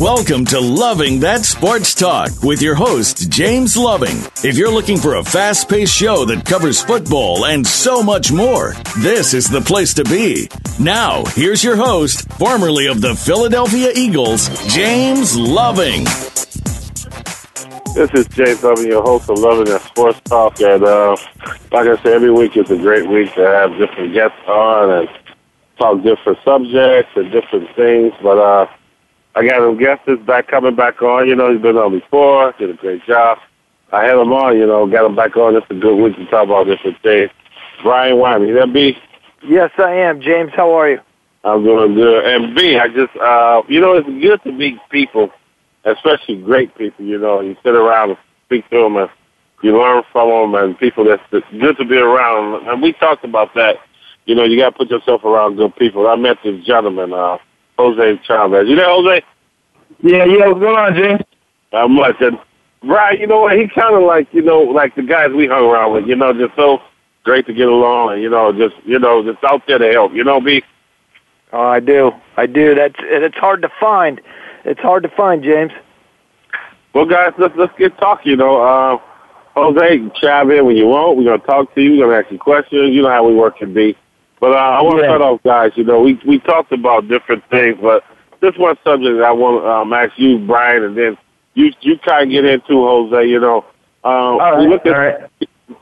Welcome to Loving That Sports Talk with your host, James Loving. If you're looking for a fast paced show that covers football and so much more, this is the place to be. Now, here's your host, formerly of the Philadelphia Eagles, James Loving. This is James Loving, your host of Loving That Sports Talk. And uh, like I said, every week is a great week to have different guests on and talk different subjects and different things. But uh, I got him guests is back coming back on. You know, he's been on before, did a great job. I had him on, you know, got him back on. It's a good week to talk about different things. Brian Wyman, that B? Yes, I am. James, how are you? I'm doing good. And B, I just, uh, you know, it's good to meet people, especially great people. You know, you sit around and speak to them, and you learn from them, and people that's, that's good to be around. And we talked about that. You know, you got to put yourself around good people. I met this gentleman, uh, Jose Chavez. You know Jose? Yeah, yeah. What's going on, James? Not much. And right, you know what? He kind of like you know like the guys we hung around with. You know, just so great to get along, and you know, just you know, just out there to help. You know, be. Oh, I do. I do. That's it's hard to find. It's hard to find, James. Well, guys, let's let's get talking. You know, uh, Jose, chime in when you want. We're gonna talk to you. We're gonna ask you questions. You know how we work can be. But uh, I want to Yeah. start off, guys. You know, we we talked about different things, but this one subject I want to um, ask you, Brian, and then you you kind of get into Jose. You know, um, right. we look at right.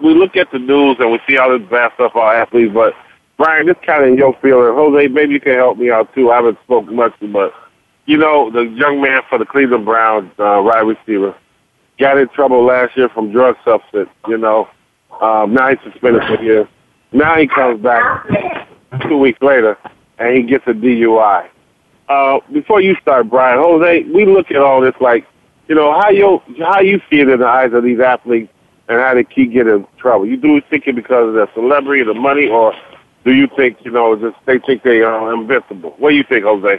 we look at the news and we see all this bad stuff our athletes, but Brian, this kind of in your feeling. Jose, maybe you can help me out too. I haven't spoken much, but you know, the young man for the Cleveland Browns, uh, wide receiver, got in trouble last year from drug substance. You know, um, now he's suspended for a year. Now he comes back two weeks later and he gets a DUI. Uh, before you start, Brian, Jose, we look at all this like, you know, how you how you feel in the eyes of these athletes and how they keep getting in trouble. You do think it because of their celebrity, the money, or do you think you know just they think they are invincible? What do you think, Jose?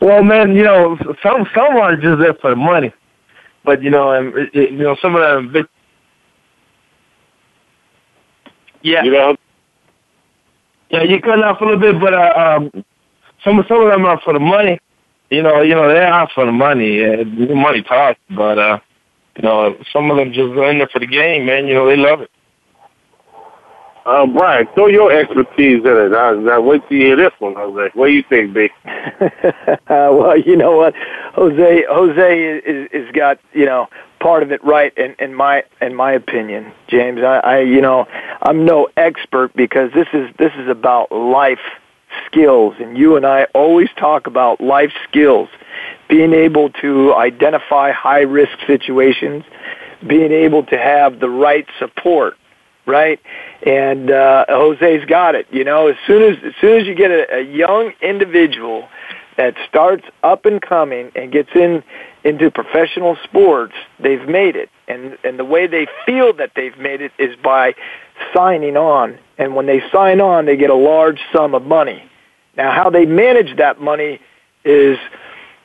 Well, man, you know, some some are just there for the money, but you know, and it, it- you know, some of them. Bit, yeah, You know, yeah, you cut off a little bit, but uh, um, some some of them are for the money. You know, you know, they are for the money. Uh, the money talks, but uh, you know, some of them just go in there for the game, man. You know, they love it. uh, Brian, throw your expertise in it. Now, now wait till you hear this one, Jose. What do you think, B? uh, well, you know what, Jose. Jose is is got you know part of it right in, in my in my opinion, James. I, I you know I'm no expert because this is this is about life skills, and you and I always talk about life skills, being able to identify high risk situations, being able to have the right support right? And uh, Jose's got it. You know, as soon as as soon as you get a, a young individual that starts up and coming and gets in into professional sports, they've made it. And and the way they feel that they've made it is by signing on. And when they sign on, they get a large sum of money. Now, how they manage that money is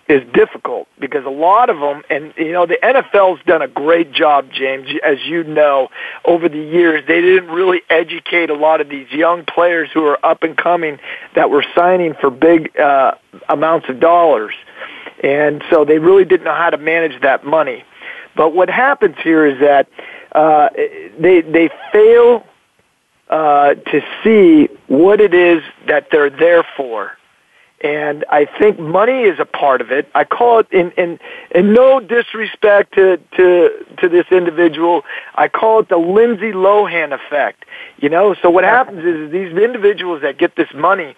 is difficult because a lot of them, and you know, the NFL's done a great job, James, as you know, over the years. They didn't really educate a lot of these young players who are up and coming that were signing for big uh, amounts of dollars, and so they really didn't know how to manage that money. But what happens here is that uh, they they fail uh, to see what it is that they're there for and I think money is a part of it. I call it in in in no disrespect to to to this individual. I call it the Lindsay Lohan effect. You know, so what happens is, is these individuals that get this money,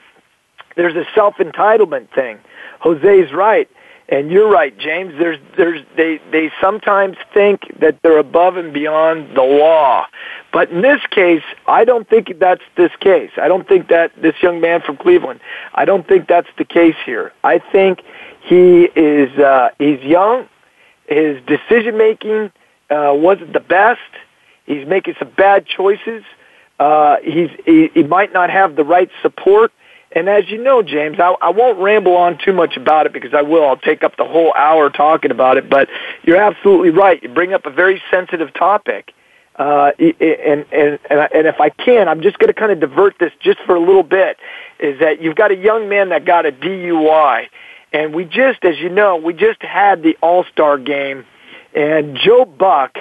there's a self entitlement thing. Jose's right. And you're right, James. There's, there's, they, they sometimes think that they're above and beyond the law. But in this case, I don't think that's this case. I don't think that this young man from Cleveland, I don't think that's the case here. I think he is, uh, he's young. His decision making, uh, wasn't the best. He's making some bad choices. Uh, he's, he, he might not have the right support. And as you know, James, I, I won't ramble on too much about it because I will. I'll take up the whole hour talking about it. But you're absolutely right. You bring up a very sensitive topic. Uh, and, and, and if I can, I'm just going to kind of divert this just for a little bit, is that you've got a young man that got a DUI. And we just, as you know, we just had the All-Star game, and Joe Buck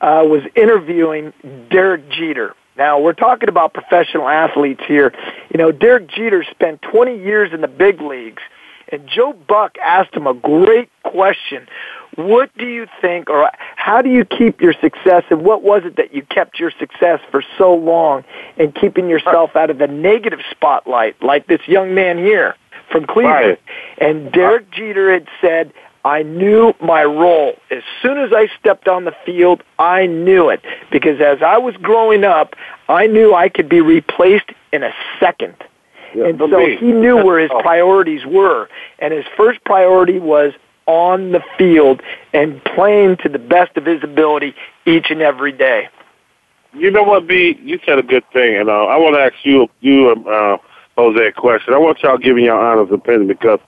uh, was interviewing Derek Jeter. Now, we're talking about professional athletes here. You know, Derek Jeter spent 20 years in the big leagues, and Joe Buck asked him a great question. What do you think, or how do you keep your success, and what was it that you kept your success for so long and keeping yourself out of the negative spotlight, like this young man here from Cleveland? Right. And Derek Jeter had said, I knew my role. As soon as I stepped on the field, I knew it. Because as I was growing up, I knew I could be replaced in a second. Yeah, and so he knew where his priorities were. And his first priority was on the field and playing to the best of his ability each and every day. You know what, B? You said a good thing, and uh, I want to ask you, you, uh, Jose, a question. I want y'all giving your honest opinion because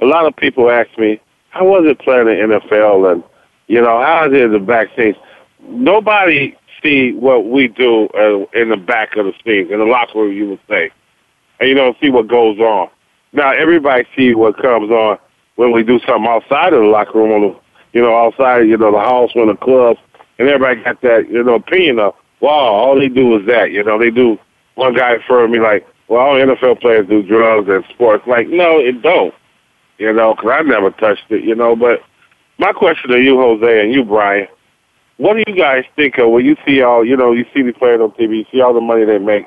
a lot of people ask me, how wasn't playing in the NFL and, you know, how is it in the back backstage? Nobody see what we do uh, in the back of the scenes, in the locker room, you would say. And you don't see what goes on. Now, everybody see what comes on when we do something outside of the locker room, on the, you know, outside, you know, the house, when the clubs, and everybody got that, you know, opinion of, wow, all they do is that, you know, they do, one guy referred me like, well, all NFL players do drugs and sports. Like, no, it don't you know, because I never touched it, you know. But my question to you, Jose, and you, Brian, what do you guys think of when you see all, you know, you see these players on TV, you see all the money they make?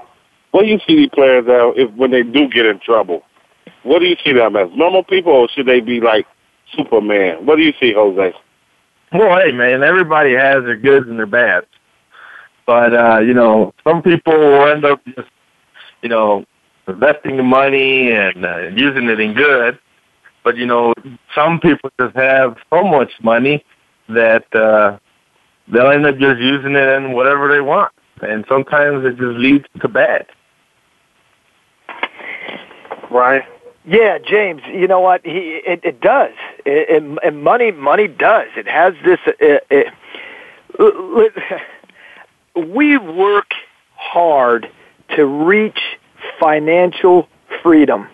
What do you see these players as if when they do get in trouble? What do you see them as? Normal people, or should they be like Superman? What do you see, Jose? Well, hey, man, everybody has their goods and their bads. But, uh, you know, some people will end up just, you know, investing the money and uh, using it in good but you know, some people just have so much money that uh, they'll end up just using it in whatever they want, and sometimes it just leads to bad. Right. Yeah, James. You know what? He it, it does. It, it, and money, money does. It has this. It, it, we work hard to reach financial freedom.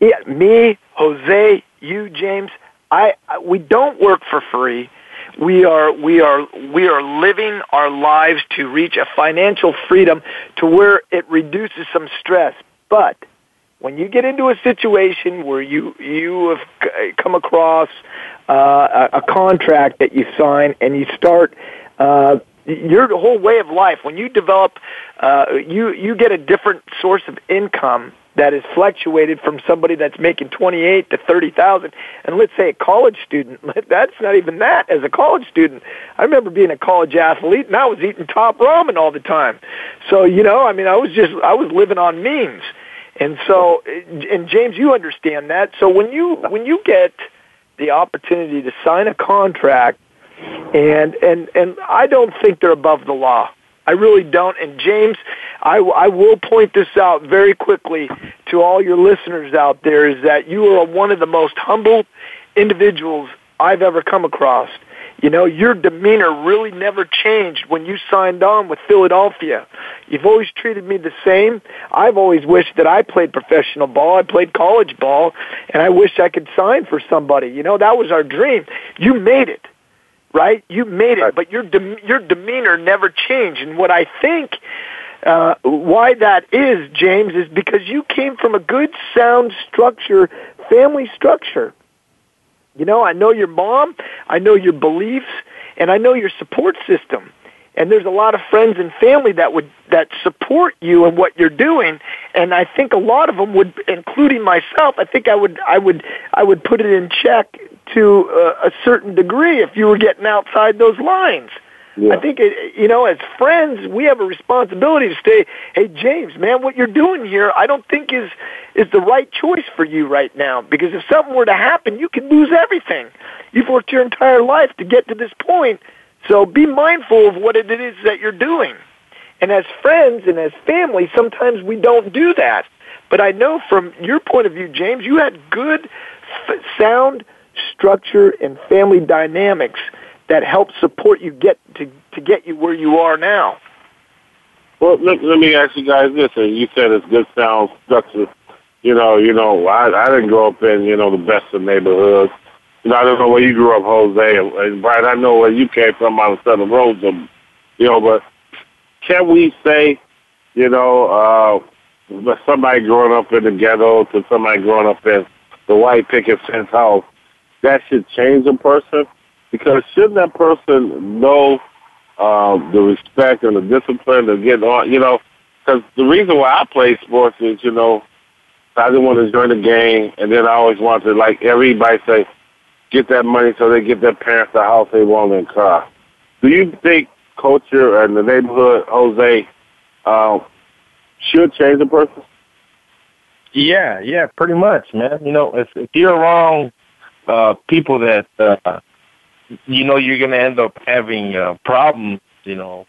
Yeah, me, Jose, you, James, I, we don't work for free. We are we are we are living our lives to reach a financial freedom to where it reduces some stress. But when you get into a situation where you you have come across uh, a, a contract that you sign and you start uh, your whole way of life when you develop uh, you you get a different source of income that is fluctuated from somebody that's making 28 to 30,000 and let's say a college student that's not even that as a college student. I remember being a college athlete and I was eating top ramen all the time. So you know I mean I was just I was living on means. And so and James you understand that. So when you when you get the opportunity to sign a contract and and and I don't think they're above the law I really don't. And James, I, I will point this out very quickly to all your listeners out there is that you are one of the most humble individuals I've ever come across. You know, your demeanor really never changed when you signed on with Philadelphia. You've always treated me the same. I've always wished that I played professional ball. I played college ball, and I wish I could sign for somebody. You know, that was our dream. You made it right? You made it, but your de- your demeanor never changed. And what I think uh, why that is, James, is because you came from a good, sound structure, family structure. You know, I know your mom, I know your beliefs, and I know your support system. and there's a lot of friends and family that would that support you and what you're doing and i think a lot of them would including myself i think i would i would i would put it in check to uh, a certain degree if you were getting outside those lines yeah. I think, it, you know, as friends, we have a responsibility to say, hey, James, man, what you're doing here, I don't think is, is the right choice for you right now. Because if something were to happen, you could lose everything. You've worked your entire life to get to this point. So be mindful of what it is that you're doing. And as friends and as family, sometimes we don't do that. But I know from your point of view, James, you had good, f- sound structure and family dynamics that help support you get to to get you where you are now. Well, let, let me ask you guys this. And you said it's good sound structure. You know, you know, I I didn't grow up in you know the best of neighborhoods. You know, I don't know where you grew up, Jose, and, Brian. I know where you came from out of Southern Roads, you know, but can we say, you know, uh, somebody growing up in the ghetto to somebody growing up in the white picket fence house, that should change a person? Because shouldn't that person know um, the respect and the discipline to get on, you know, because the reason why I play sports is, you know, I didn't want to join the game, and then I always wanted to, like everybody say, get that money so they get their parents the house they want and car. Do you think culture and the neighborhood, Jose, um, should change a person? Yeah, yeah, pretty much, man. You know, if if you're around uh, people that uh, you know you're going to end up having uh, problems, you know,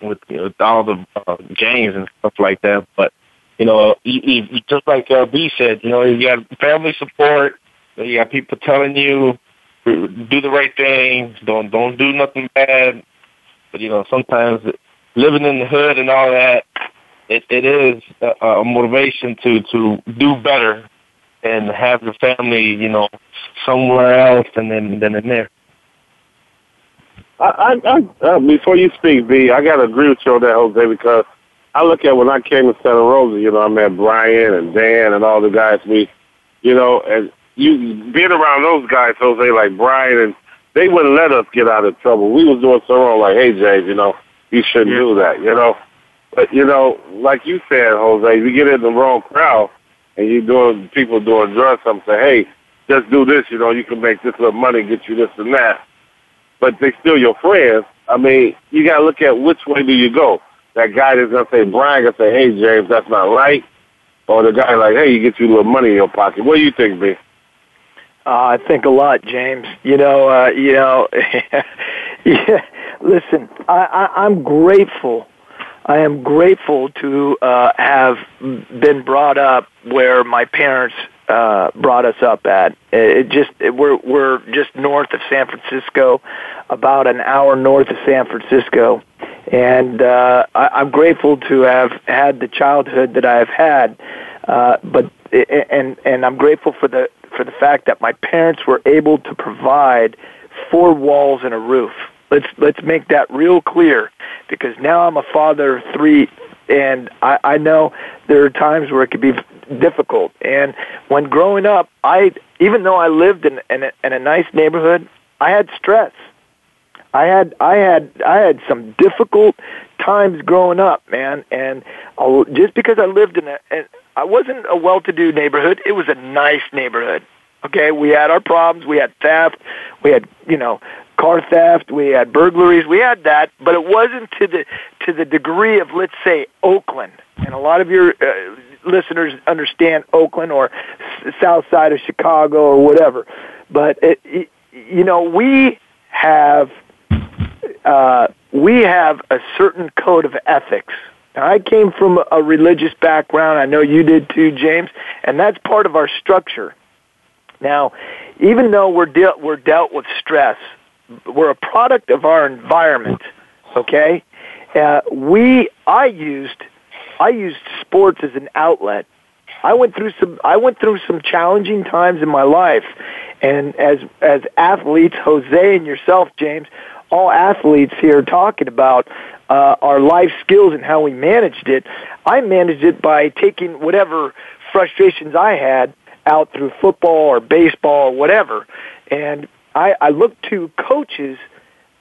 with, you know, with all the uh, gangs and stuff like that. But you know, you, you, just like uh, B said, you know, you got family support. You got people telling you do the right thing. Don't don't do nothing bad. But you know, sometimes living in the hood and all that, it it is a, a motivation to to do better and have your family, you know, somewhere else and then than in there. I, I, I uh, before you speak, B, I got to agree with you on that, Jose, because I look at when I came to Santa Rosa, you know, I met Brian and Dan and all the guys. We, you know, and you being around those guys, Jose, like Brian, and they wouldn't let us get out of trouble. We was doing so wrong, like, hey, James, you know, you shouldn't yeah. do that, you know. But you know, like you said, Jose, you get in the wrong crowd and you doing people doing drugs, some say, hey, just do this, you know, you can make this little money, get you this and that but they still your friends. I mean, you got to look at which way do you go. That guy that's gonna say Brian gonna say, "Hey James, that's not right," or the guy like, "Hey, you get you a little money in your pocket." What do you think, B? Uh, I think a lot, James. You know, uh, you know. yeah. Listen, I, I, I'm grateful. I am grateful to uh, have been brought up where my parents uh, brought us up at. It just it, we're we're just north of San Francisco, about an hour north of San Francisco, and uh, I, I'm grateful to have had the childhood that I have had. Uh, but and and I'm grateful for the for the fact that my parents were able to provide four walls and a roof. Let's let's make that real clear, because now I'm a father of three, and I, I know there are times where it could be difficult. And when growing up, I even though I lived in in a, in a nice neighborhood, I had stress. I had I had I had some difficult times growing up, man. And I'll, just because I lived in a, and I wasn't a well-to-do neighborhood, it was a nice neighborhood. Okay, we had our problems. We had theft. We had you know car theft. We had burglaries. We had that, but it wasn't to the to the degree of let's say Oakland. And a lot of your uh, listeners understand Oakland or s- south side of Chicago or whatever. But it, it, you know, we have uh, we have a certain code of ethics. Now, I came from a religious background. I know you did too, James, and that's part of our structure. Now, even though we're de- we're dealt with stress, we're a product of our environment. Okay, uh, we I used I used sports as an outlet. I went through some I went through some challenging times in my life, and as as athletes, Jose and yourself, James, all athletes here talking about uh, our life skills and how we managed it. I managed it by taking whatever frustrations I had out through football or baseball or whatever, and I, I looked to coaches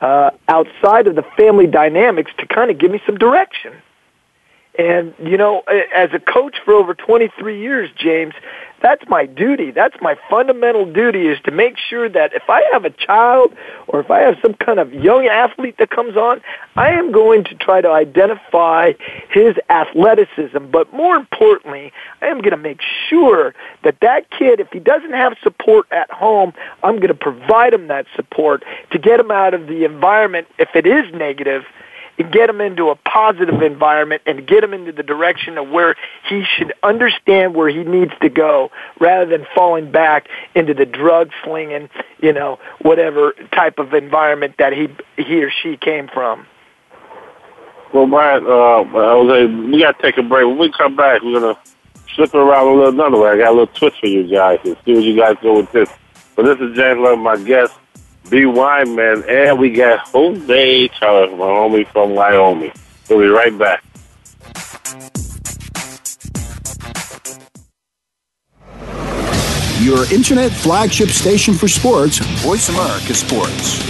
uh, outside of the family dynamics to kind of give me some direction. And, you know, as a coach for over 23 years, James, that's my duty. That's my fundamental duty is to make sure that if I have a child or if I have some kind of young athlete that comes on, I am going to try to identify his athleticism. But more importantly, I am going to make sure that that kid, if he doesn't have support at home, I'm going to provide him that support to get him out of the environment if it is negative and get him into a positive environment and get him into the direction of where he should understand where he needs to go rather than falling back into the drug slinging, you know, whatever type of environment that he he or she came from. Well, Brian, uh, Jose, we got to take a break. When we come back, we're going to flip around a little another way. I got a little twist for you guys and see what you guys go with this. But this is James Love, my guest. B. Wyman, and we got Jose Chavez, my homie from Wyoming. We'll be right back. Your internet flagship station for sports, Voice America Sports.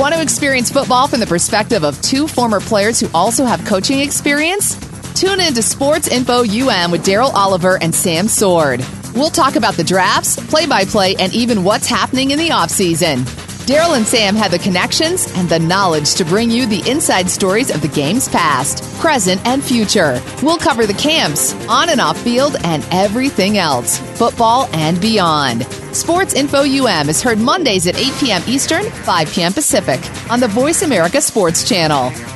Want to experience football from the perspective of two former players who also have coaching experience? Tune in to Sports Info UM with Daryl Oliver and Sam Sword. We'll talk about the drafts, play by play, and even what's happening in the offseason. Daryl and Sam have the connections and the knowledge to bring you the inside stories of the game's past, present, and future. We'll cover the camps, on and off field, and everything else, football and beyond. Sports Info UM is heard Mondays at 8 p.m. Eastern, 5 p.m. Pacific on the Voice America Sports Channel.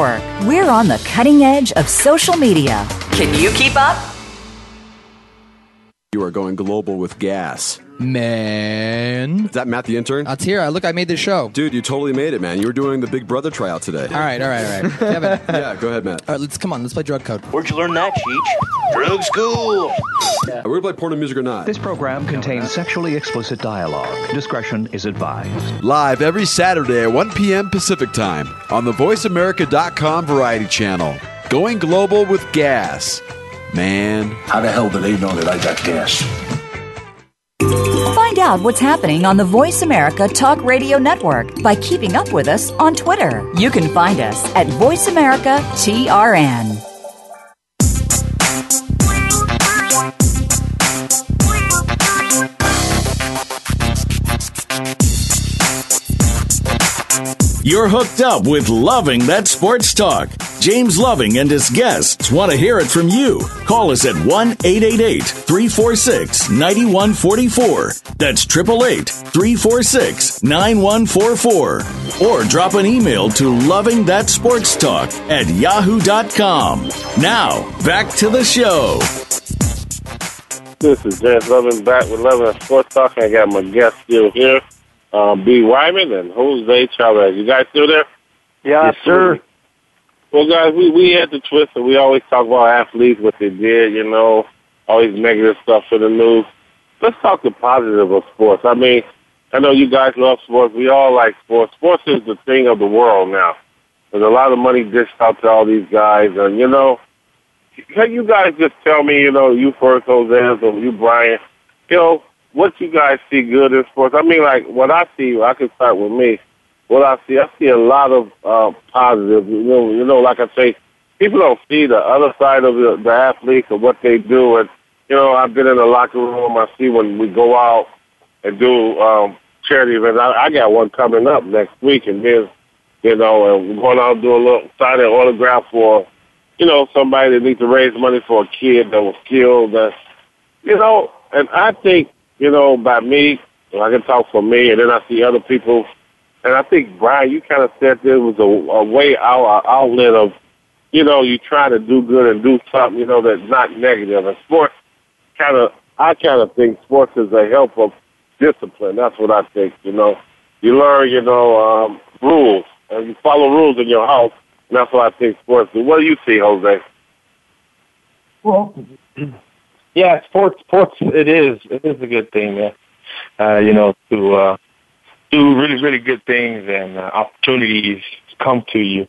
We're on the cutting edge of social media. Can you keep up? You are going global with gas. Man. Is that Matt the intern? That's here. I look, I made this show. Dude, you totally made it, man. You were doing the Big Brother tryout today. All right, all right, all right. Kevin. yeah, go ahead, Matt. All right, let's come on. Let's play drug code. Where'd you learn that, Cheech? Drug school. Are we gonna play porn music or not? This program contains sexually explicit dialogue. Discretion is advised. Live every Saturday at 1 p.m. Pacific Time on the VoiceAmerica.com Variety Channel. Going global with gas. Man. How the hell do they know that I got gas? Find out what's happening on the Voice America Talk Radio Network by keeping up with us on Twitter. You can find us at Voice America TRN. You're hooked up with Loving That Sports Talk. James Loving and his guests want to hear it from you. Call us at 1 888 346 9144. That's 888 346 9144. Or drop an email to Loving That Sports Talk at yahoo.com. Now, back to the show. This is James Loving back with Loving Sports Talk. I got my guest still here um, B. Wyman and Jose Chavez. You guys still there? Yeah, yes, sir. Well, guys, we we had the twist, and we always talk about athletes, what they did, you know, always negative stuff for the news. Let's talk the positive of sports. I mean, I know you guys love sports. We all like sports. Sports is the thing of the world now. There's a lot of money dished out to all these guys, and you know, can you guys just tell me, you know, you first, Jose, or you, Brian, you know, what you guys see good in sports? I mean, like what I see, I can start with me. What I see, I see a lot of uh, positive. You know, you know, like I say, people don't see the other side of the, the athletes and what they do. And you know, I've been in the locker room. I see when we go out and do um, charity events. I, I got one coming up next week, and then you know, and we're going out and do a little signing autograph for you know somebody that needs to raise money for a kid that was killed. That you know, and I think you know, by me, I can talk for me, and then I see other people. And I think, Brian, you kind of said there was a, a way out, a outlet of, you know, you try to do good and do something, you know, that's not negative. And sports kind of, I kind of think sports is a help of discipline. That's what I think, you know. you learn, you know, um, rules and you follow rules in your house. And that's what I think sports do. What do you see, Jose? Well, yeah, sports, sports, it is, it is a good thing, man. Uh, you know, to uh, do really, really good things and uh, opportunities come to you.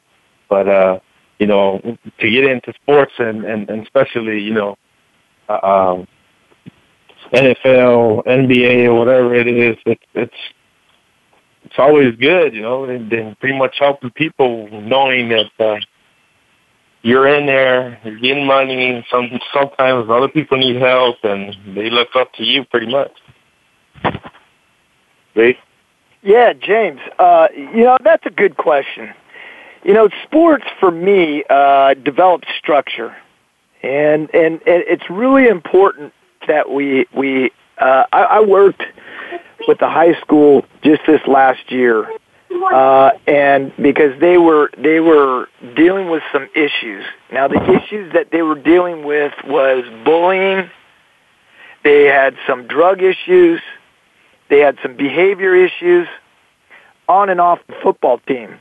But uh, you know, to get into sports and and, and especially, you know, uh, um, NFL, NBA, or whatever it is, it, it's it's always good, you know, and then pretty much helping people knowing that uh, you're in there, you're getting money. Some sometimes other people need help, and they look up to you pretty much. Me? Yeah, James. Uh, you know that's a good question. You know, sports for me uh, develops structure, and and, and it's really important that we we. Uh, I, I worked with the high school just this last year, uh, and because they were they were dealing with some issues. Now the issues that they were dealing with was bullying. They had some drug issues. They had some behavior issues on and off the football team.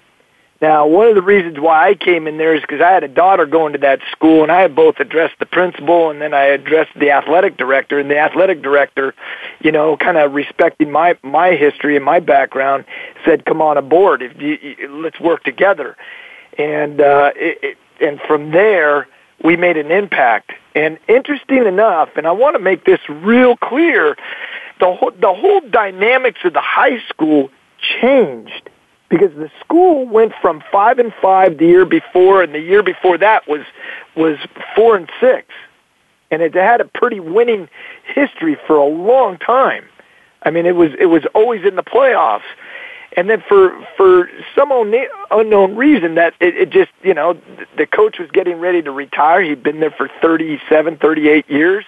Now, one of the reasons why I came in there is because I had a daughter going to that school, and I had both addressed the principal and then I addressed the athletic director. And the athletic director, you know, kind of respecting my my history and my background, said, "Come on aboard. If you, you, let's work together." And uh, it, it, and from there, we made an impact. And interesting enough, and I want to make this real clear, the whole, the whole dynamics of the high school changed because the school went from five and five the year before, and the year before that was was four and six, and it had a pretty winning history for a long time. I mean, it was it was always in the playoffs, and then for for some unknown reason that it, it just you know the coach was getting ready to retire. He'd been there for thirty seven, thirty eight years,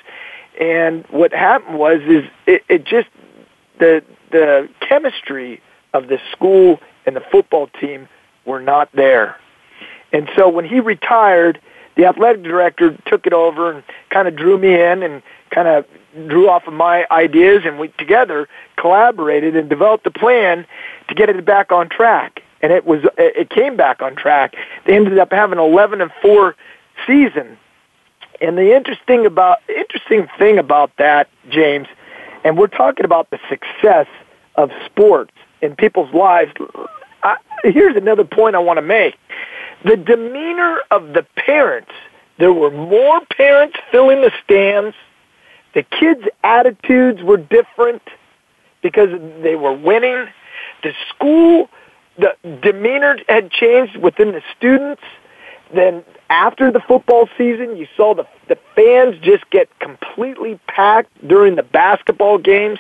and what happened was is it, it just the the chemistry of the school and the football team were not there. And so when he retired, the athletic director took it over and kind of drew me in and kind of drew off of my ideas and we together collaborated and developed a plan to get it back on track. And it was it came back on track. They ended up having an 11 and 4 season. And the interesting about interesting thing about that, James, and we're talking about the success of sports in people's lives. I, here's another point I want to make. The demeanor of the parents, there were more parents filling the stands. The kids' attitudes were different because they were winning. The school, the demeanor had changed within the students. Then after the football season, you saw the the fans just get completely packed during the basketball games.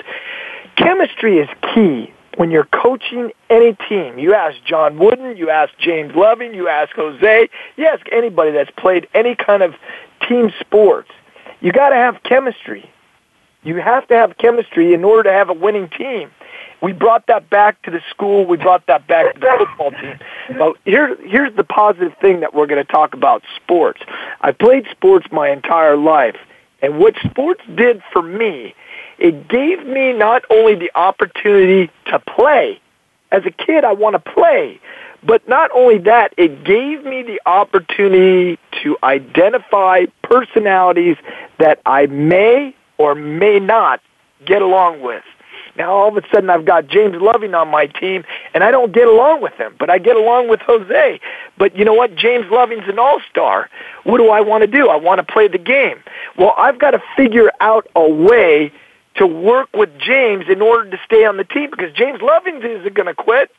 Chemistry is key when you're coaching any team, you ask John Wooden, you ask James Loving, you ask Jose, you ask anybody that's played any kind of team sports, you got to have chemistry. You have to have chemistry in order to have a winning team. We brought that back to the school. We brought that back to the football team. But here, here's the positive thing that we're going to talk about sports. I played sports my entire life. And what sports did for me it gave me not only the opportunity to play. As a kid, I want to play. But not only that, it gave me the opportunity to identify personalities that I may or may not get along with. Now all of a sudden I've got James Loving on my team and I don't get along with him, but I get along with Jose. But you know what? James Loving's an all-star. What do I want to do? I want to play the game. Well, I've got to figure out a way to work with James in order to stay on the team because James Loving isn't going to quit.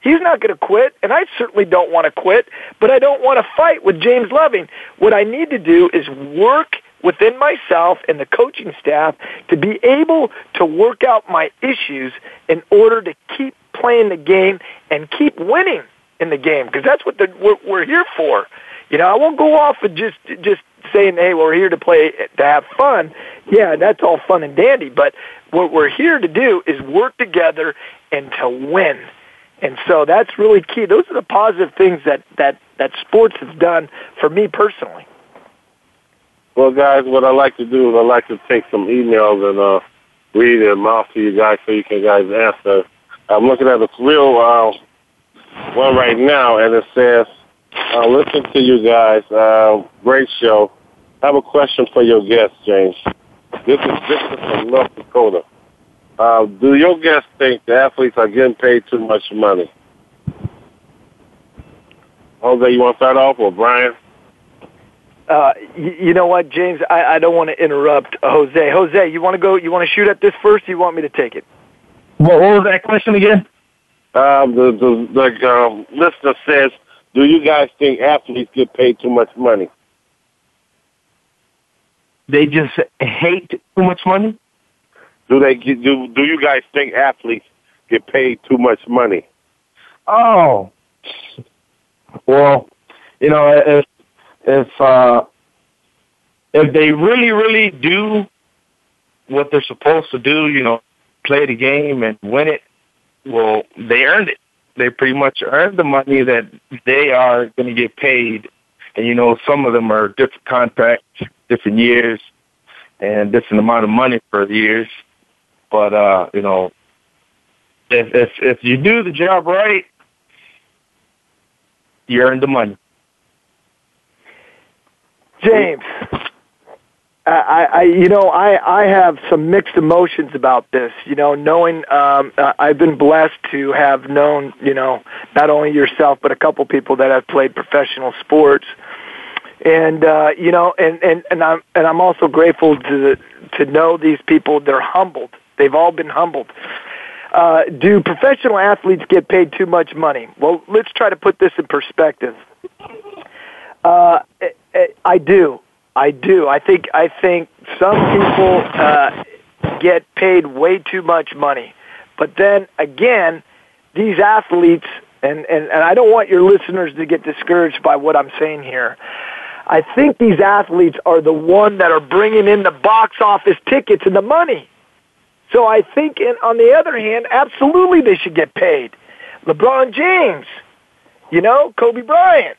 He's not going to quit, and I certainly don't want to quit, but I don't want to fight with James Loving. What I need to do is work within myself and the coaching staff to be able to work out my issues in order to keep playing the game and keep winning in the game because that's what the, we're, we're here for. You know, I won't go off and just just saying, "Hey, we're here to play to have fun." Yeah, that's all fun and dandy, but what we're here to do is work together and to win. And so that's really key. Those are the positive things that that that sports has done for me personally. Well, guys, what I like to do is I like to take some emails and uh, read them off to you guys so you can guys answer I'm looking at the real uh, one right now, and it says, uh, "Listen to you guys. Uh, great show. I have a question for your guest, James. This is Victor from North Dakota. Uh, do your guests think the athletes are getting paid too much money? Jose, you want to start off, or Brian? Uh, you, you know what, James? I, I don't want to interrupt Jose. Jose, you want to go? You want to shoot at this first? Or you want me to take it? What, what was that question again? Um, the the, the um, listener says, "Do you guys think athletes get paid too much money?" They just hate too much money. Do they get, do do you guys think athletes get paid too much money? Oh, well, you know, if if uh, if they really really do what they're supposed to do, you know, play the game and win it, well, they earned it. They pretty much earned the money that they are going to get paid. And you know, some of them are different contracts, different years, and different amount of money for years. But uh, you know, if if if you do the job right, you earn the money. James, I, I, you know, I, I have some mixed emotions about this. You know, knowing um, uh, I've been blessed to have known, you know, not only yourself but a couple people that have played professional sports, and uh, you know, and and and I'm and I'm also grateful to to know these people. They're humbled. They've all been humbled. Uh, do professional athletes get paid too much money? Well, let's try to put this in perspective. Uh, I do. I do. I think I think some people uh, get paid way too much money, but then again, these athletes and, and and I don't want your listeners to get discouraged by what I'm saying here. I think these athletes are the one that are bringing in the box office tickets and the money. So I think, in, on the other hand, absolutely they should get paid. LeBron James, you know, Kobe Bryant,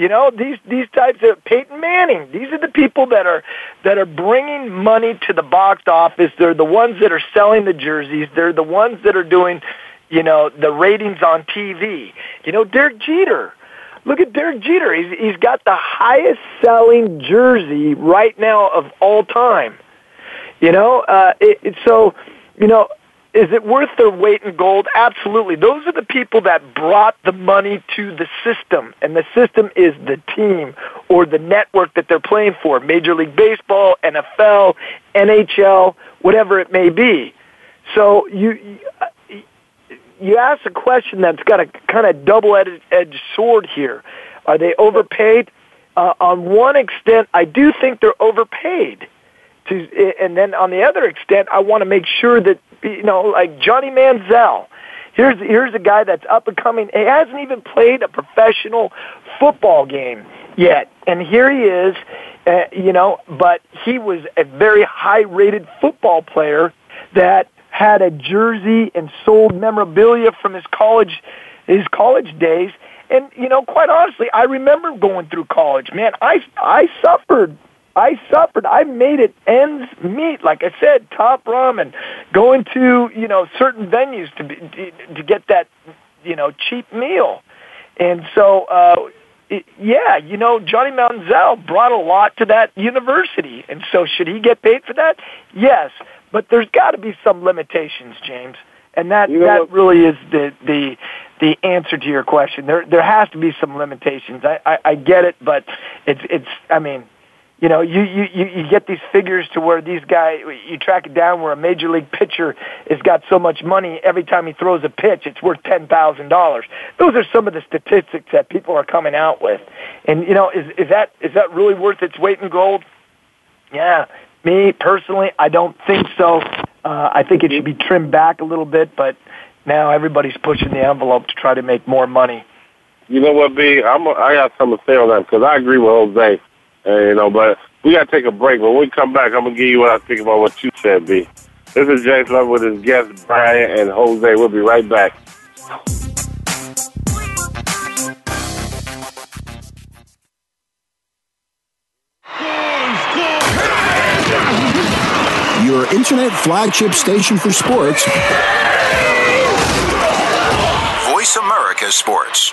you know, these these types of Peyton Manning. These are the people that are that are bringing money to the box office. They're the ones that are selling the jerseys. They're the ones that are doing, you know, the ratings on TV. You know, Derek Jeter. Look at Derek Jeter. He's he's got the highest selling jersey right now of all time. You know, uh, it, it, so you know, is it worth their weight in gold? Absolutely. Those are the people that brought the money to the system, and the system is the team or the network that they're playing for Major League Baseball, NFL, NHL, whatever it may be. So you. You ask a question that's got a kind of double-edged sword here. Are they overpaid? Uh, on one extent, I do think they're overpaid. To, and then on the other extent, I want to make sure that you know, like Johnny Manziel. Here's here's a guy that's up and coming. He hasn't even played a professional football game yet, and here he is. Uh, you know, but he was a very high-rated football player that had a jersey and sold memorabilia from his college his college days. And you know, quite honestly, I remember going through college. Man, I I suffered I suffered. I made it ends meet. Like I said, top ramen, going to you know certain venues to be, to get that you know cheap meal, and so uh, it, yeah, you know Johnny Manziel brought a lot to that university, and so should he get paid for that? Yes, but there's got to be some limitations, James, and that You know that what? really is the the the answer to your question. There there has to be some limitations. I I, I get it, but it's it's I mean you know, you, you, you get these figures to where these guys, you track it down where a major league pitcher has got so much money every time he throws a pitch, it's worth $10,000. Those are some of the statistics that people are coming out with. And, you know, is, is that, is that really worth its weight in gold? Yeah. Me, personally, I don't think so. Uh, I think it should be trimmed back a little bit, but now everybody's pushing the envelope to try to make more money. You know what, B? I'm a, I got something to say on that because I agree with Jose. Uh, you know, but we got to take a break. But When we come back, I'm gonna give you what I think about what you said, B. This is James Love with his guests Brian and Jose. We'll be right back. Your internet flagship station for sports. Voice America Sports.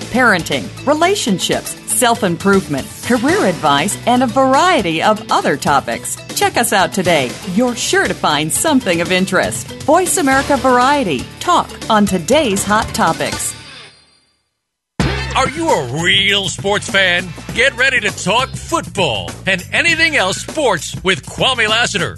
parenting, relationships, self improvement, career advice, and a variety of other topics. Check us out today. You're sure to find something of interest. Voice America Variety. Talk on today's hot topics. Are you a real sports fan? Get ready to talk football and anything else sports with Kwame Lassiter,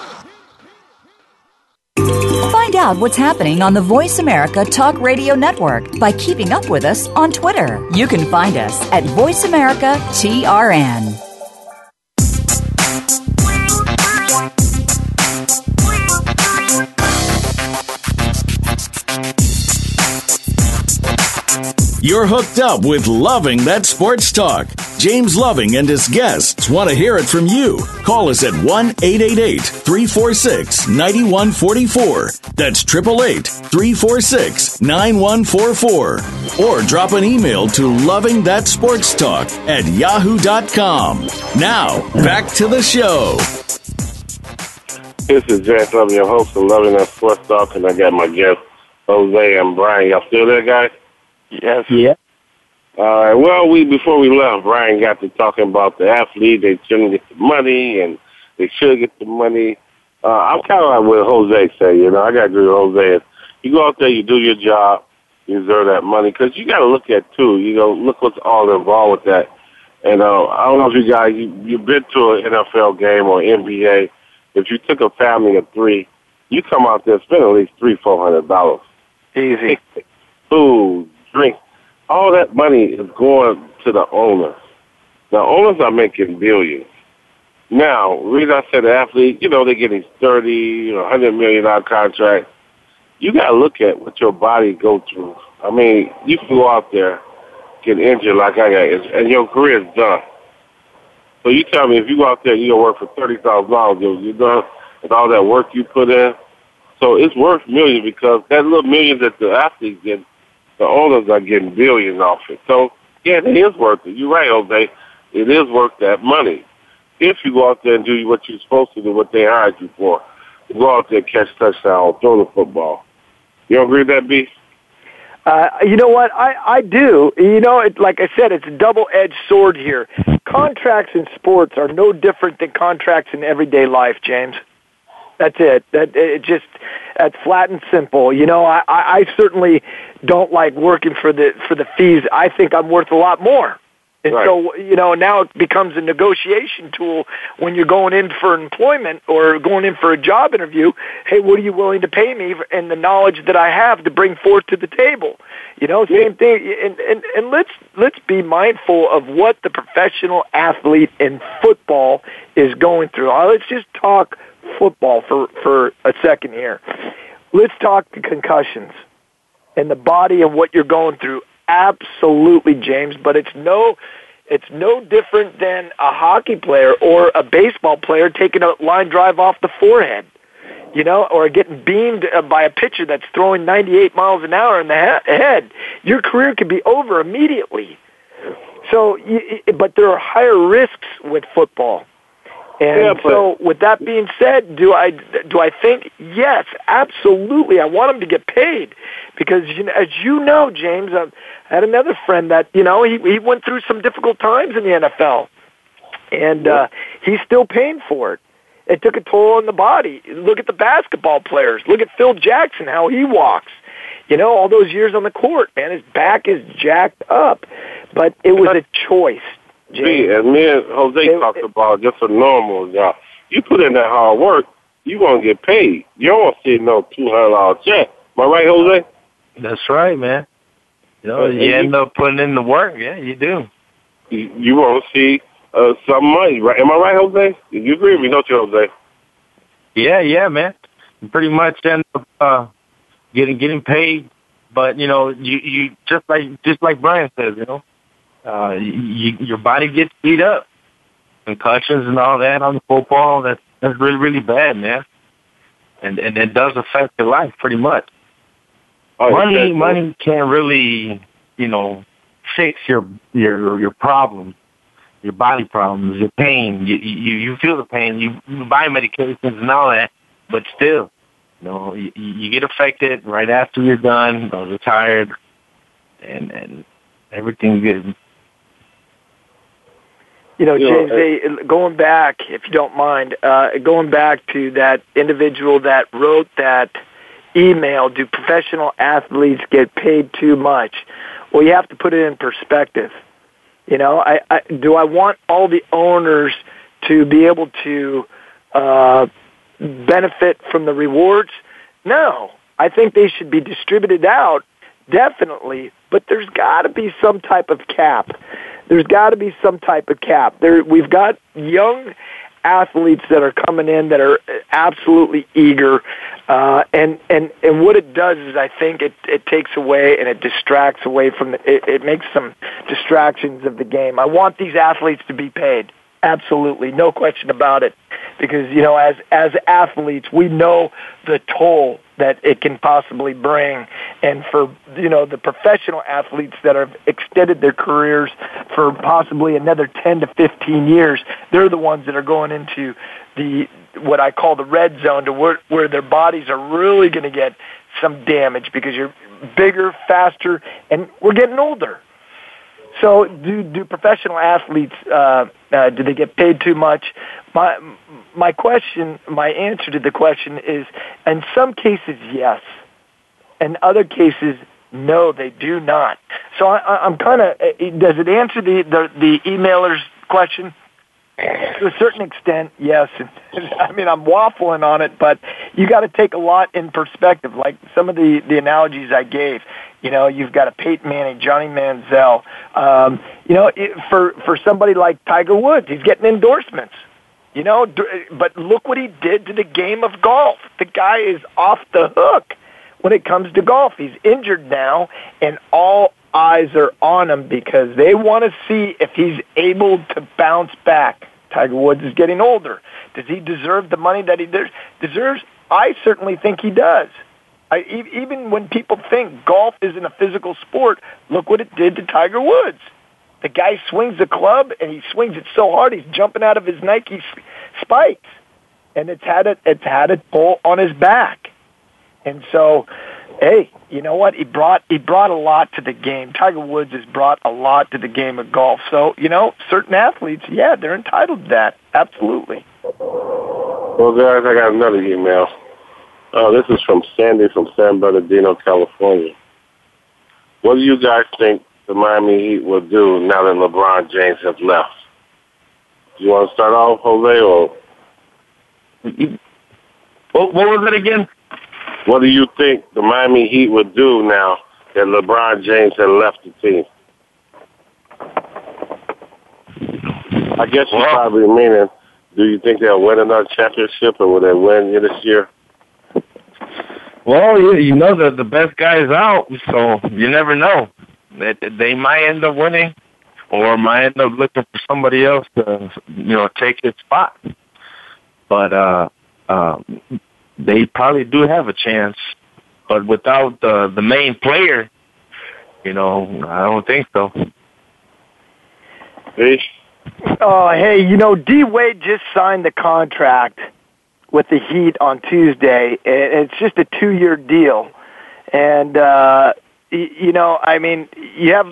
Find out what's happening on the Voice America Talk Radio Network by keeping up with us on Twitter. You can find us at Voice America TRN. You're hooked up with Loving That Sports Talk. James Loving and his guests want to hear it from you. Call us at 1 888 346 9144. That's 888 346 9144. Or drop an email to Loving That Sports Talk at yahoo.com. Now, back to the show. This is James Loving, your host of Loving That Sports Talk, and I got my guests, Jose and Brian. Y'all still there, guys? Yes. Yeah. All right. Well, we before we left, Brian got to talking about the athlete. They shouldn't get the money, and they should get the money. Uh, I'm kind of like what Jose say. You know, I got to agree with Jose. You go out there, you do your job, you deserve that money because you got to look at too. You know, look what's all involved with that. And uh, I don't know if you guys you, you've been to an NFL game or NBA. If you took a family of three, you come out there spend at least three, four hundred dollars. Easy. Food, drink, all that money is going to the owners. The owners are making billions. Now, reason I said the athlete, you know, they're getting thirty, know, hundred million dollar contracts. You got to look at what your body go through. I mean, you can go out there, get injured like I got, and your career is done. So you tell me if you go out there, you gonna work for thirty thousand dollars, you're done with all that work you put in. So it's worth millions because that little million that the athletes get, the owners are getting billions off it. So yeah, it is worth it. You're right, Jose. It is worth that money if you go out there and do what you're supposed to do, what they hired you for. Go out there, catch touchdown, throw the football. You don't agree with that, B? Uh, you know what? I, I do. You know, it, like I said, it's a double-edged sword here. Contracts in sports are no different than contracts in everyday life, James. That's it. That it just that's flat and simple. You know, I, I, I certainly don't like working for the for the fees. I think I'm worth a lot more. And Right. so, you know, now it becomes a negotiation tool when you're going in for employment or going in for a job interview. Hey, what are you willing to pay me for, and the knowledge that I have to bring forth to the table? You know, same thing. And, and, and let's, let's be mindful of what the professional athlete in football is going through. Uh, Let's just talk football for, for a second here. Let's talk the concussions and the body and what you're going through. Absolutely, James, but it's no it's no different than a hockey player or a baseball player taking a line drive off the forehead. You know, or getting beamed uh, by a pitcher that's throwing 98 miles an hour in the he- head. Your career could be over immediately. So, but there are higher risks with football. And Yeah, but- so, with that being said, do I do I think yes, absolutely. I want them to get paid because you know, as you know, James, I had another friend that you know he he went through some difficult times in the NFL, and uh, he's still paying for it. It took a toll on the body. Look at the basketball players. Look at Phil Jackson, how he walks. You know, all those years on the court, man, his back is jacked up. But it was a choice. B, as me and Jose talked about just a normal job. You put in that hard work, you gonna get paid. You don't see no two hundred dollar check. Am I right, Jose? That's right, man. You know, And you you- end up putting in the work. Yeah, you do. You, you want to see uh, some money, right? Am I right, Jose? You agree with me, don't you, Jose? Yeah, yeah, man. You pretty much end up uh, getting getting paid, but you know, you you just like just like Brian says, you know, uh, you, your body gets beat up, concussions and all that on the football. That's that's really really bad, man. And and it does affect your life pretty much. Oh, money money can't really you know fix your your your problems your body problems your pain you you you feel the pain you, you buy medications and all that but still you know you, you get affected right after you're done or retired and and everything good You know, You know, James, they, going back, if you don't mind, uh, going back to that individual that wrote that email, do professional athletes get paid too much? Well, you have to put it in perspective. You know, I, I do I want all the owners to be able to uh, benefit from the rewards? No, I think they should be distributed out definitely, but there's got to be some type of cap. There's got to be some type of cap. There, we've got young athletes that are coming in that are absolutely eager, uh, and and and what it does is I think it it takes away and it distracts away from the, it, it makes some distractions of the game. I want these athletes to be paid. Absolutely, no question about it. Because you know, as as athletes, we know the toll that it can possibly bring, and for you know the professional athletes that have extended their careers for possibly another ten to fifteen years, they're the ones that are going into the what I call the red zone, to where where their bodies are really going to get some damage because you're bigger, faster, and we're getting older. So, do do professional athletes uh, uh, do they get paid too much? My my question, my answer to the question is, in some cases, yes. In other cases, no, they do not. So I, I'm kind of. Does it answer the, the the emailer's question? To a certain extent, yes. I mean, I'm waffling on it, but you got to take a lot in perspective. Like some of the the analogies I gave. You know, you've got a Peyton Manning, Johnny Manziel. Um, you know, it, for for somebody like Tiger Woods, he's getting endorsements. You know, but look what he did to the game of golf. The guy is off the hook when it comes to golf. He's injured now, and all eyes are on him because they want to see if he's able to bounce back. Tiger Woods is getting older. Does he deserve the money that he des- deserves? I certainly think he does. I, even when people think golf isn't a physical sport, look what it did to Tiger Woods. The guy swings the club and he swings it so hard he's jumping out of his Nike spikes, and it's had a it's had a toll on his back. And so, hey, you know what? He brought he brought a lot to the game. Tiger Woods has brought a lot to the game of golf. So, you know, certain athletes, yeah, they're entitled to that. Absolutely. Well, guys, I got another email. Uh, this is from Sandy from San Bernardino, California. What do you guys think the Miami Heat will do now that LeBron James has left? Do you want to start off, Jose, or what, what was it again? What do you think the Miami Heat would do now that LeBron James has left the team? I guess you're probably meaning, do you think they'll win another championship, or will they win this year? Well, you, you know that the best guy is out, so you never know. That they might end up winning, or might end up looking for somebody else to, you know, take his spot. But uh, uh, they probably do have a chance. But without the the main player, you know, I don't think so. Oh, hey, you know, D Wade just signed the contract with the Heat on Tuesday. and It's just a two-year deal, and uh, y- you know, I mean, you have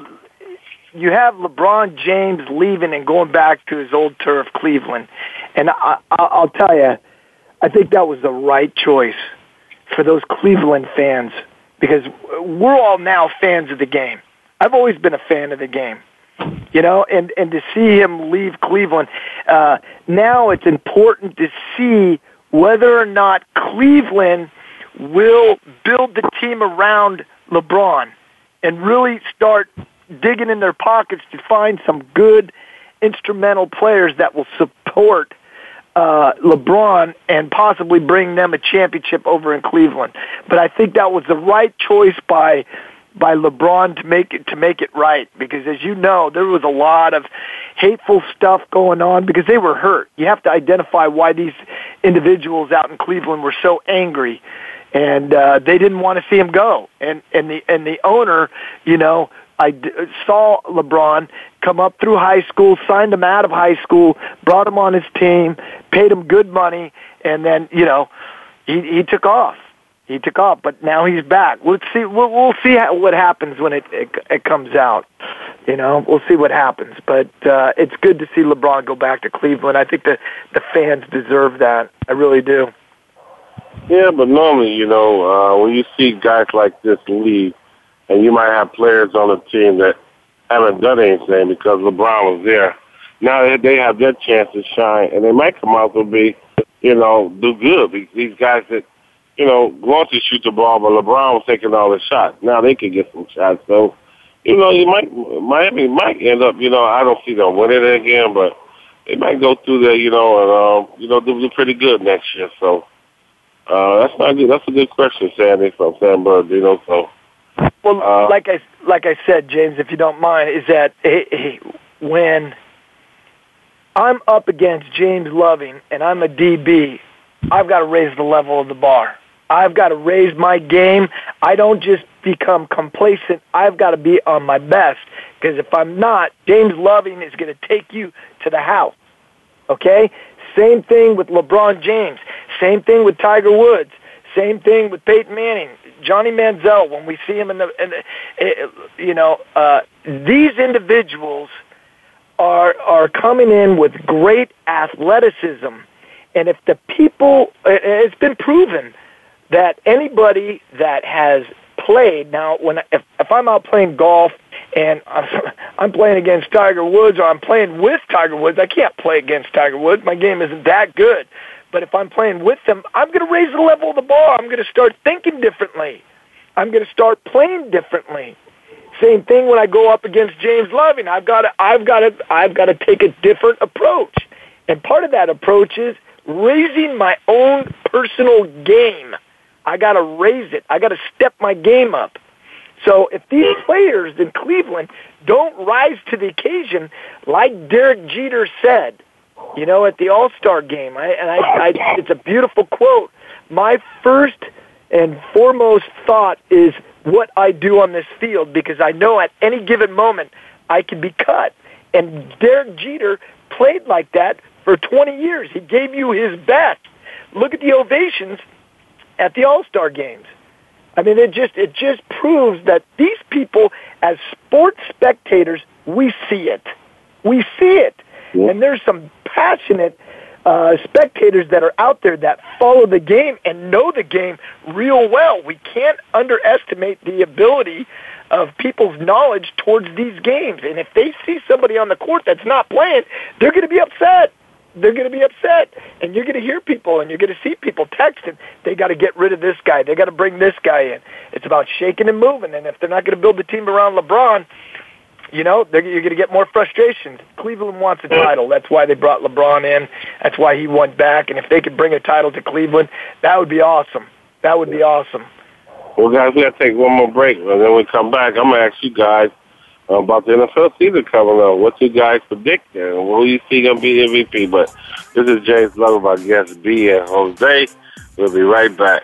you have LeBron James leaving and going back to his old turf, Cleveland, and I, I, I'll tell you, I think that was the right choice for those Cleveland fans because we're all now fans of the game. I've always been a fan of the game you know, and and to see him leave Cleveland, uh, now it's important to see whether or not Cleveland will build the team around LeBron and really start digging in their pockets to find some good instrumental players that will support uh, LeBron and possibly bring them a championship over in Cleveland. But I think that was the right choice by by LeBron to make it to make it right because as you know there was a lot of hateful stuff going on because they were hurt. You have to identify why these individuals out in Cleveland were so angry and uh they didn't want to see him go. And and the and the owner, you know, I d- saw LeBron come up through high school, signed him out of high school, brought him on his team, paid him good money, and then you know he he took off. He took off, but now he's back. We'll see. We'll, we'll see how, what happens when it, it it comes out. You know, we'll see what happens. But uh, it's good to see LeBron go back to Cleveland. I think the the fans deserve that. I really do. Yeah, but normally, you know, uh, when you see guys like this leave, and you might have players on the team that haven't done anything because LeBron was there. Now they, have their chance to shine, and they might come out to be, you know, do good. These- guys that, you know, want to shoot the ball, but LeBron was taking all the shots. Now they can get some shots. So, you know, you might Miami might end up, you know, I don't see them winning again, but they might go through there, you know, and um, you know, do pretty good next year. So. Uh, that's not good. That's a good question, Sandy from San Bernardino. So, Well, Uh, like I like I said, James, if you don't mind, is that when I'm up against James Loving and I'm a DB, I've got to raise the level of the bar. I've got to raise my game. I don't just become complacent. I've got to be on my best because if I'm not, James Loving is going to take you to the house. Okay? Same thing with LeBron James. Same thing with Tiger Woods. Same thing with Peyton Manning, Johnny Manziel. When we see him in the, in the eh, you know, uh, these individuals are are coming in with great athleticism, and if the people, eh, it's been proven that anybody that has played now, when if if I'm out playing golf and I'm, I'm playing against Tiger Woods or I'm playing with Tiger Woods, I can't play against Tiger Woods. My game isn't that good. But if I'm playing with them, I'm going to raise the level of the bar. I'm going to start thinking differently. I'm going to start playing differently. Same thing when I go up against James Loving. I've got to, I've got to, I've got to take a different approach. And part of that approach is raising my own personal game. I got to raise it. I got to step my game up. So if these players in Cleveland don't rise to the occasion, like Derek Jeter said, you know, at the All Star game, I, and I, I, it's a beautiful quote. My first and foremost thought is what I do on this field because I know at any given moment I can be cut. And Derek Jeter played like that for 20 years. He gave you his best. Look at the ovations at the All Star games. I mean, it just it just proves that these people, as sports spectators, we see it. We see it, and there's some passionate uh, spectators that are out there that follow the game and know the game real well. We can't underestimate the ability of people's knowledge towards these games. And if they see somebody on the court that's not playing, they're going to be upset. They're going to be upset, and you're going to hear people, and you're going to see people texting. They got to get rid of this guy. They got to bring this guy in. It's about shaking and moving. And if they're not going to build the team around LeBron, you know, they're, you're going to get more frustrations. Cleveland wants a title. That's why they brought LeBron in. That's why he went back. And if they could bring a title to Cleveland, that would be awesome. That would be awesome. well, guys, we got to take one more break, and then we come back. I'm gonna ask you guys uh, about the NFL season coming up. What you guys predict, and who you see gonna be MVP? But this is James Love, our guest B and Jose. We'll be right back.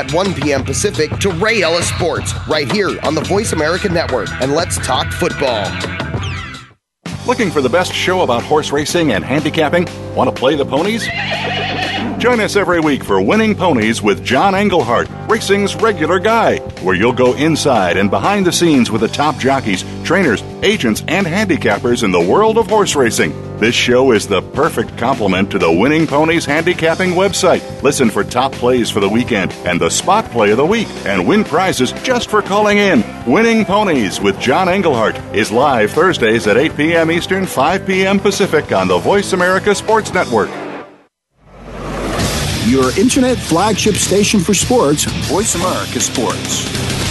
at at 1 p.m. Pacific to Ray Ellis Sports right here on the Voice America Network. And let's talk football. Looking for the best show about horse racing and handicapping? Want to play the ponies? Join us every week for Winning Ponies with John Englehart, racing's regular guy, where you'll go inside and behind the scenes with the top jockeys, trainers, agents, and handicappers in the world of horse racing. This show is the perfect complement to the Winning Ponies handicapping website. Listen for top plays for the weekend and the spot play of the week and win prizes just for calling in. Winning Ponies with John Englehart is live Thursdays at 8 p.m. Eastern, 5 p.m. Pacific on the Voice America Sports Network. Your internet flagship station for sports, Voice America Sports.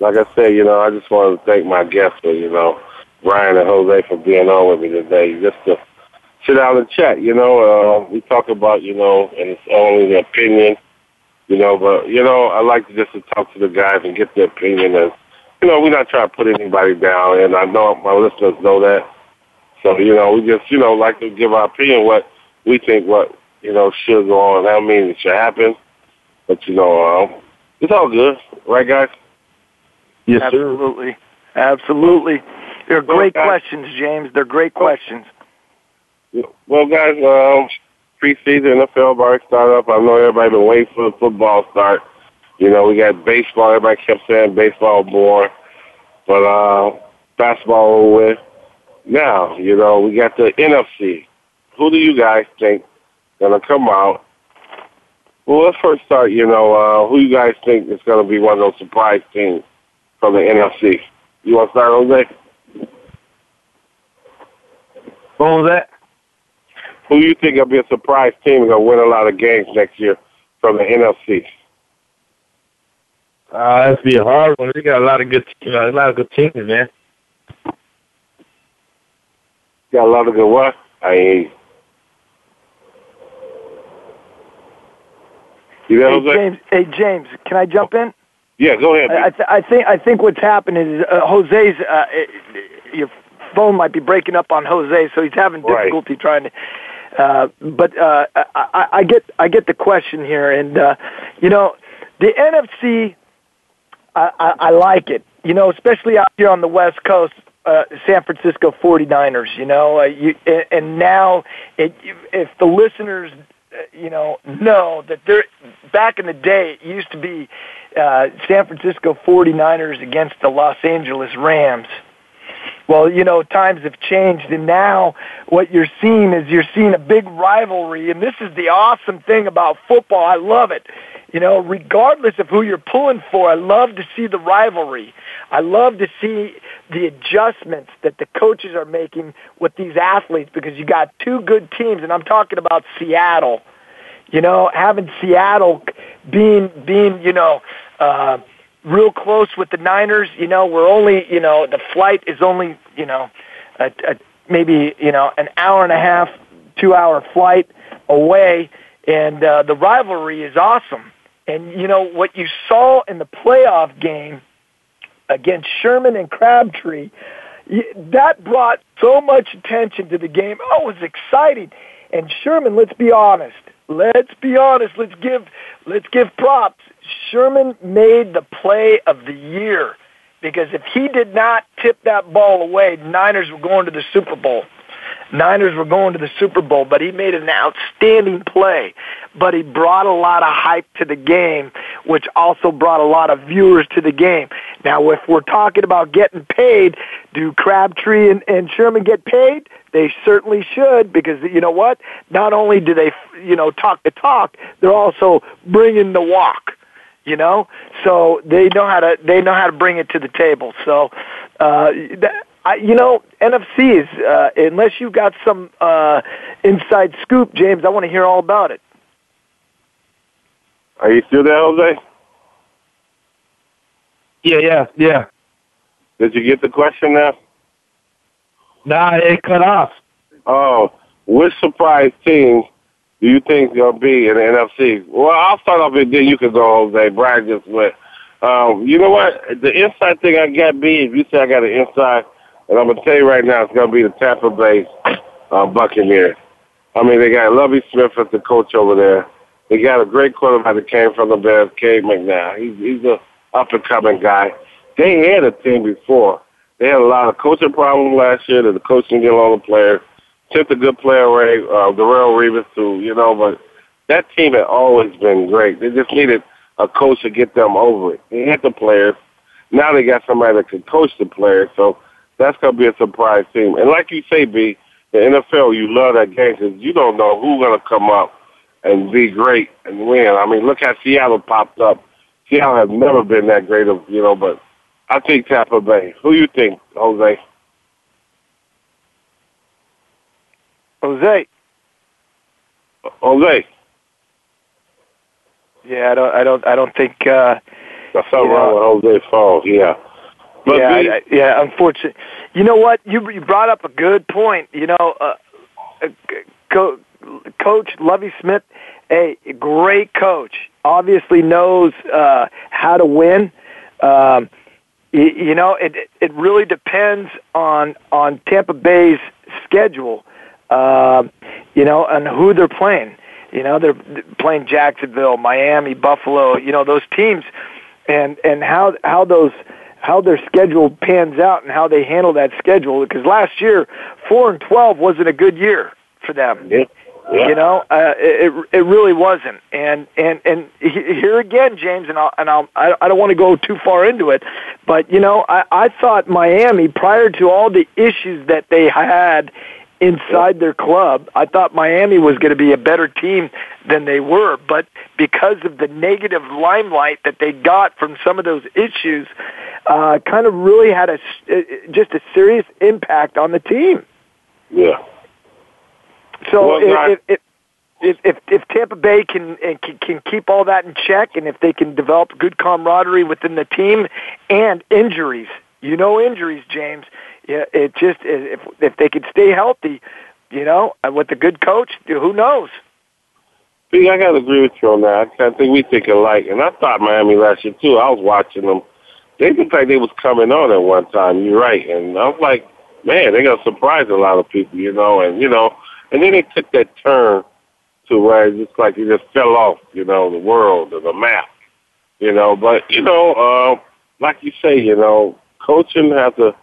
Uh, like I said, you know, I just want to thank my guests for, you know, Brian and Jose for being on with me today, just to sit down and chat. You know, uh, we talk about, you know, and it's only the opinion, you know, but you know, I like to just to talk to the guys and get their opinion. And you know, we're not trying to put anybody down, and I know my listeners know that. So you know, we just you know like to give our opinion what we think what you know should go on. I mean it should happen, but you know, um, it's all good, right, guys? Yes, Absolutely. Absolutely. They're great questions, James. They're great questions. Well, guys, um, preseason NFL already started up. I know everybody been waiting for the football start. You know, we got baseball. Everybody kept saying baseball more, but uh, basketball over with. Now, you know, we got the NFC. Who do you guys think gonna come out? Well, let's first start. You know, uh, who you guys think is gonna be one of those surprise teams from the NFC? You want to start, Jose? What was that? Who do you think will be a surprise team and gonna win a lot of games next year from the NFC? Uh, that's be a hard one. We got a lot of good, you know, a lot of good teams, man. Got a lot of good what? I ain't. You there, hey, James, hey James, can I jump in? Yeah, go ahead. I, th- I think I think what's happened is uh, Jose's uh, it, your phone might be breaking up on Jose, so he's having Right. difficulty trying to. Uh, but uh, I, I, I get I get the question here, and uh, you know the NFC. I, I, I like it, you know, especially out here on the West Coast. Uh, San Francisco 49ers, you know, uh, you, and, and now it, if the listeners, uh, you know, know that they're back in the day, it used to be uh, San Francisco 49ers against the Los Angeles Rams. Well, you know, times have changed, and now what you're seeing is you're seeing a big rivalry, and this is the awesome thing about football. I love it. You know, regardless of who you're pulling for, I love to see the rivalry. I love to see the adjustments that the coaches are making with these athletes because you got two good teams, and I'm talking about Seattle. You know, having Seattle being being you know uh, real close with the Niners. You know, we're only you know the flight is only you know a, a, maybe you know an hour and a half, two hour flight away, and uh, the rivalry is awesome. And you know what you saw in the playoff game against Sherman and Crabtree, that brought so much attention to the game. Oh, it was exciting. And Sherman, let's be honest. Let's be honest. Let's give let's give props. Sherman made the play of the year because if he did not tip that ball away, Niners were going to the Super Bowl. Niners were going to the Super Bowl, but he made an outstanding play. But he brought a lot of hype to the game, which also brought a lot of viewers to the game. Now, if we're talking about getting paid, do Crabtree and, and Sherman get paid? They certainly should because you know what? Not only do they, you know, talk the talk, they're also bringing the walk. You know, so they know how to they know how to bring it to the table. So uh, that, I, you know, NFCs. Uh, unless you've got some uh, inside scoop, James, I want to hear all about it. Are you still there, Jose? Yeah, yeah, yeah. Did you get the question now? Nah, it cut off. Oh, which surprise team do you think gonna be in the NFC? Well, I'll start off and then you can go, Jose. Brian just went. Um, you know what? The inside thing I got, B. If you say I got an inside, and I'm gonna tell you right now, it's gonna be the Tampa Bay uh, Buccaneers. I mean, they got Lovie Smith as the coach over there. They got a great quarterback that came from the Bears, Cade McNabb. He's he's a up and coming guy. They had a team before. They had a lot of coaching problems last year. That the coaching get along the players. Sent a good player away, uh, Darrelle Revis, too. You know, but that team had always been great. They just needed a coach to get them over it. They had the players. Now they got somebody that can coach the players. So that's going to be a surprise team. And like you say, B, the NFL, you love that game because you don't know who's going to come up and be great and win. I mean, look how Seattle popped up. Seattle has never been that great of, you know, but I think Tampa Bay. Who you think, Jose? Jose. Jose. Yeah, I don't. I don't. I don't think. Uh, There's something wrong with Jose's phone. Yeah. But yeah, I, yeah. Unfortunate. You know what? You you brought up a good point. You know, uh, uh, co- Coach Lovie Smith, a great coach, obviously knows uh, how to win. Um, you, you know, it it really depends on on Tampa Bay's schedule. Um, you know, and who they're playing. You know, they're playing Jacksonville, Miami, Buffalo. You know, those teams, and and how how those how their schedule pans out and how they handle that schedule. Because last year, four and twelve wasn't a good year for them. Yeah. You know, uh, it it really wasn't. And and and here again, James, and I'll, and I'll, I I don't want to go too far into it, but you know, I I thought Miami prior to all the issues that they had inside their club, I thought Miami was going to be a better team than they were, but because of the negative limelight that they got from some of those issues, uh, kind of really had a s- uh, just a serious impact on the team. Yeah. So Well, if, Ryan- if, if if if if Tampa Bay can and can, can keep all that in check, and if they can develop good camaraderie within the team, and injuries, you know, injuries, James. Yeah, it just if if they could stay healthy, you know, with a good coach, who knows? B, I got to agree with you on that. I think we think alike. And I thought Miami last year, too. I was watching them. They looked like they was coming on at one time. You're right. And I was like, man, they're to surprise a lot of people, you know. And, you know, and then they took that turn to where it's just like it just fell off, you know, the world or the map, you know. But, you know, uh, like you say, you know, coaching has to,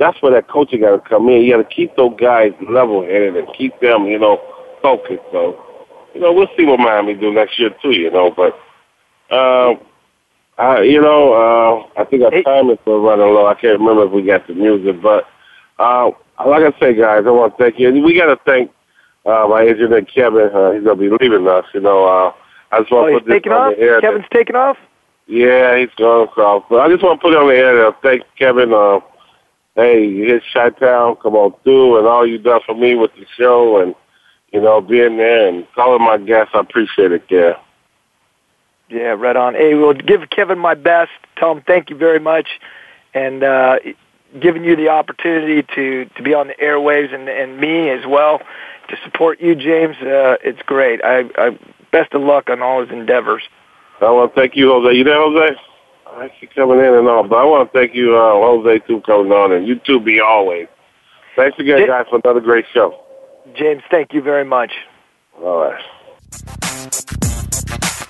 that's where that coaching got to come in. You got to keep those guys level-headed and keep them, you know, focused. So, you know, we'll see what Miami do next year too, you know. But, um, I, you know, uh, I think our time is running low. I can't remember if we got the music, but uh, like I say, guys, I want to thank you. and We got to thank uh, my engineer Kevin. Uh, he's gonna be leaving us. You know, uh, I just Oh, want to he's put this taking on off. the air. Kevin's taking off. Yeah, he's going across. But I just want to put it on the air. To thank Kevin. Uh, hey, you hit Chi Town, come on through, and all you done for me with the show, and you know, being there and calling my guests. I appreciate it, yeah. Yeah, right on. Hey, we'll give Kevin my best. Tell him thank you very much, and uh, giving you the opportunity to to be on the airwaves and and me as well to support you, James. Uh, it's great. I, I best of luck on all his endeavors. I want to thank you, Jose. You there, Jose? I see coming in and all, but I want to thank you, uh, Jose, too, coming on, and you too, be always. Thanks again, guys, for another great show. James, thank you very much. All right.